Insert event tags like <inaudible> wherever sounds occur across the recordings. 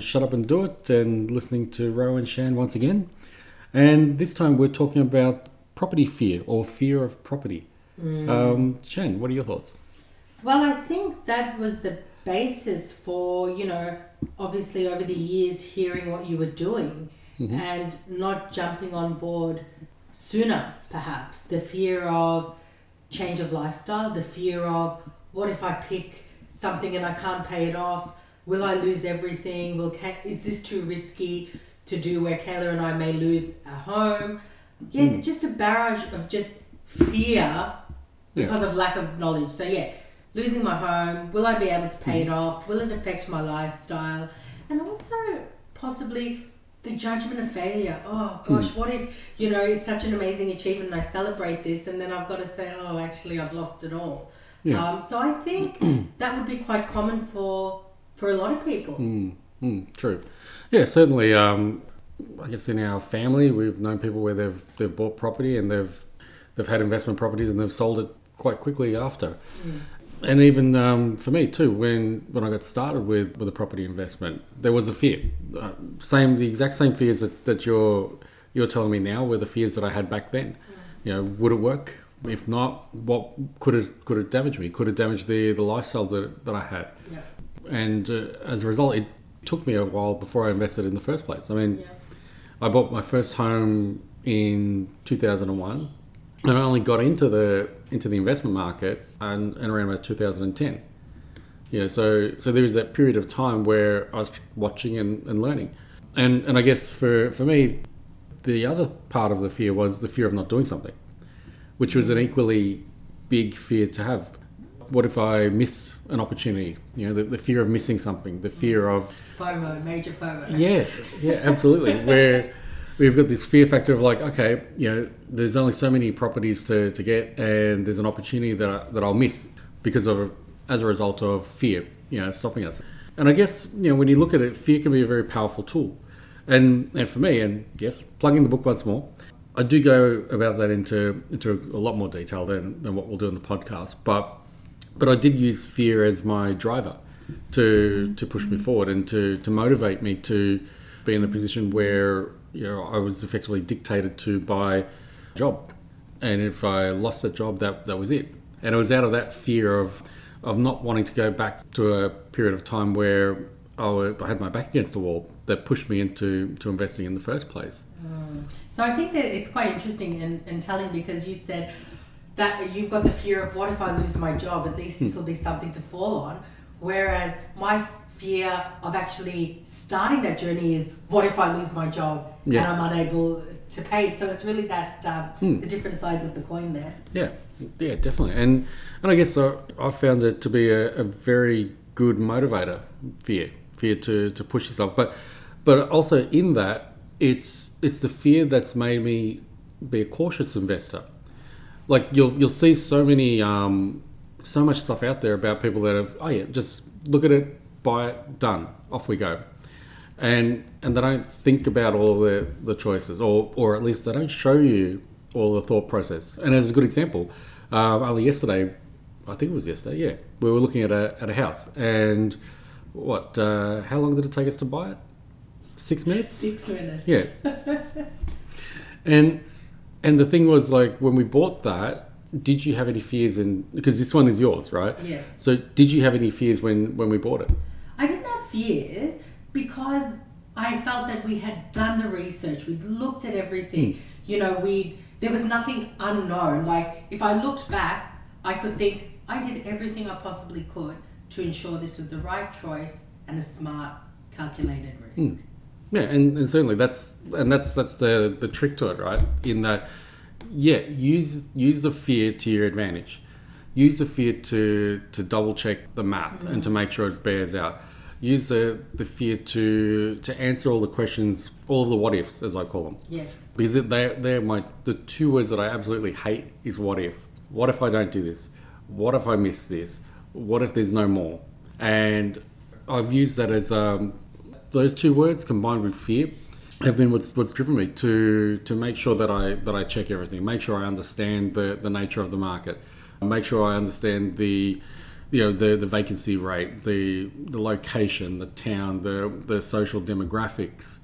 Shut Up and Do It and listening to Ro and Shan once again. And this time we're talking about property fear or fear of property. Um, Shan, what are your thoughts? Well, I think that was the basis for, you know, obviously over the years hearing what you were doing and not jumping on board sooner, perhaps. The fear of change of lifestyle, the fear of what if I pick something and I can't pay it off? Will I lose everything? Will Ka- is this too risky to do where Kayla and I may lose our home? Yeah, hmm. just a barrage of just fear because of lack of knowledge. So yeah, losing my home, will I be able to pay hmm. it off? Will it affect my lifestyle? And also possibly the judgment of failure. Oh gosh, hmm. what if, you know, it's such an amazing achievement and I celebrate this and then I've got to say, oh, actually I've lost it all. Yeah. Um, so I think <clears throat> that would be quite common for for a lot of people. Mm, true. Yeah, certainly. Um, I guess in our family, we've known people where they've they've bought property and they've they've had investment properties and they've sold it quite quickly after. And even um, for me too, when when I got started with with a property investment, there was a fear. Uh, same, the exact same fears that, that you're you're telling me now were the fears that I had back then. You know, would it work? If not, what could it could it damage me? Could it damage the the lifestyle that, that I had? Yeah. And uh, as a result, it took me a while before I invested in the first place. I mean, Yeah. I bought my first home in 2001, and I only got into the into the investment market and, and around about 2010. Yeah, so so there was that period of time where I was watching and, and learning, and and I guess for for me, the other part of the fear was the fear of not doing something, which was an equally big fear to have. What if I miss an opportunity? You know, the, the fear of missing something, the fear of FOMO, major FOMO. yeah, yeah, absolutely. <laughs> Where we've got this fear factor of like, okay, you know, there's only so many properties to, to get, and there's an opportunity that I, that I'll miss because of as a result of fear, you know, stopping us. And I guess you know when you look at it, fear can be a very powerful tool. And and for me, and yes, plugging the book once more, I do go about that into into a lot more detail than, than what we'll do in the podcast. But but I did use fear as my driver to to push me forward and to to motivate me to be in a position where you know I was effectively dictated to by job, and if I lost that job, that that was it. And it was out of that fear of of not wanting to go back to a period of time where I had my back against the wall that pushed me into to investing in the first place. Mm. So I think that it's quite interesting and, and telling because you said that you've got the fear of what if I lose my job? At least Hmm. this will be something to fall on. Whereas my fear of actually starting that journey is what if I lose my job Yeah. and I'm unable to pay it? So it's really that um, Hmm. the different sides of the coin there. Yeah, yeah, definitely. And and I guess I, I found it to be a, a very good motivator. Fear, fear to, to push yourself, but but also in that it's it's the fear that's made me be a cautious investor. Like you'll you'll see so many um, so much stuff out there about people that have oh yeah just look at it buy it done off we go. And and they don't think about all the, the choices or or at least they don't show you all the thought process. And as a good example um, only yesterday I think it was yesterday yeah we were looking at a, at a house. And what uh, how long did it take us to buy it? Six minutes? Six minutes. yeah. <laughs> and and the thing was like when we bought that, did you have any fears in because this one is yours, right? Yes. So did you have any fears when when we bought it? I didn't have fears because I felt that we had done the research. We'd looked at everything. Hmm. You know, we there was nothing unknown. Like if I looked back, I could think I did everything I possibly could to ensure this was the right choice and a smart, calculated risk. Hmm. Yeah, and, and certainly that's and that's that's the the trick to it, right? In that, yeah, use use the fear to your advantage. Use the fear to to double check the math and to make sure it bears out. Use the the fear to to answer all the questions, all of the what ifs, as I call them. Yes. because it, they're, they're my the two words that I absolutely hate is what if. What if I don't do this? What if I miss this? What if there's no more? And I've used that as um, those two words combined with fear have been what's what's driven me to to make sure that I that I check everything, make sure I understand the the nature of the market, make sure I understand the you know the the vacancy rate, the the location, the town, the the social demographics,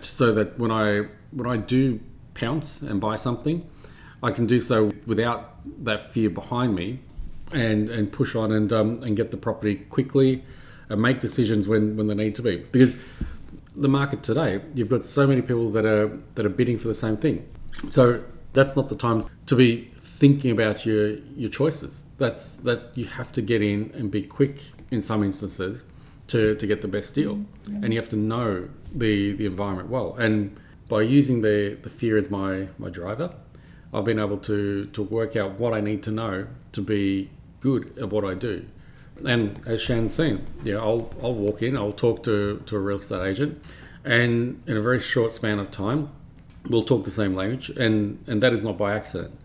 so that when I when I do pounce and buy something, I can do so without that fear behind me, and and push on and um, and get the property quickly, and make decisions when when they need to be because the market today, you've got so many people that are that are bidding for the same thing. So that's not the time to be thinking about your your choices. That's that you have to get in and be quick in some instances to, to get the best deal, and you have to know the the environment well. And by using the the fear as my my driver, I've been able to to work out what I need to know to be good at what I do. And as Shan's seen, yeah, I'll I'll walk in, I'll talk to to a real estate agent, and in a very short span of time, we'll talk the same language, and and that is not by accident.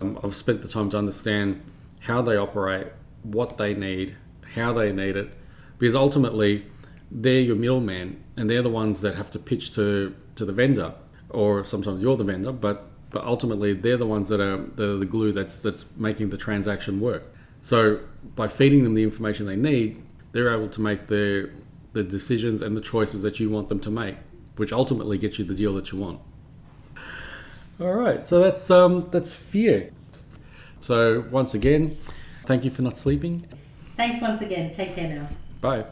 Um, I've spent the time to understand how they operate, what they need, how they need it, because ultimately they're your middleman, and they're the ones that have to pitch to to the vendor, or sometimes you're the vendor, but but ultimately they're the ones that are the, the glue that's that's making the transaction work. So by feeding them the information they need, they're able to make the the decisions and the choices that you want them to make, which ultimately gets you the deal that you want. All right, so that's um, that's fear. So once again, thank you for not sleeping. Thanks once again. Take care now. Bye.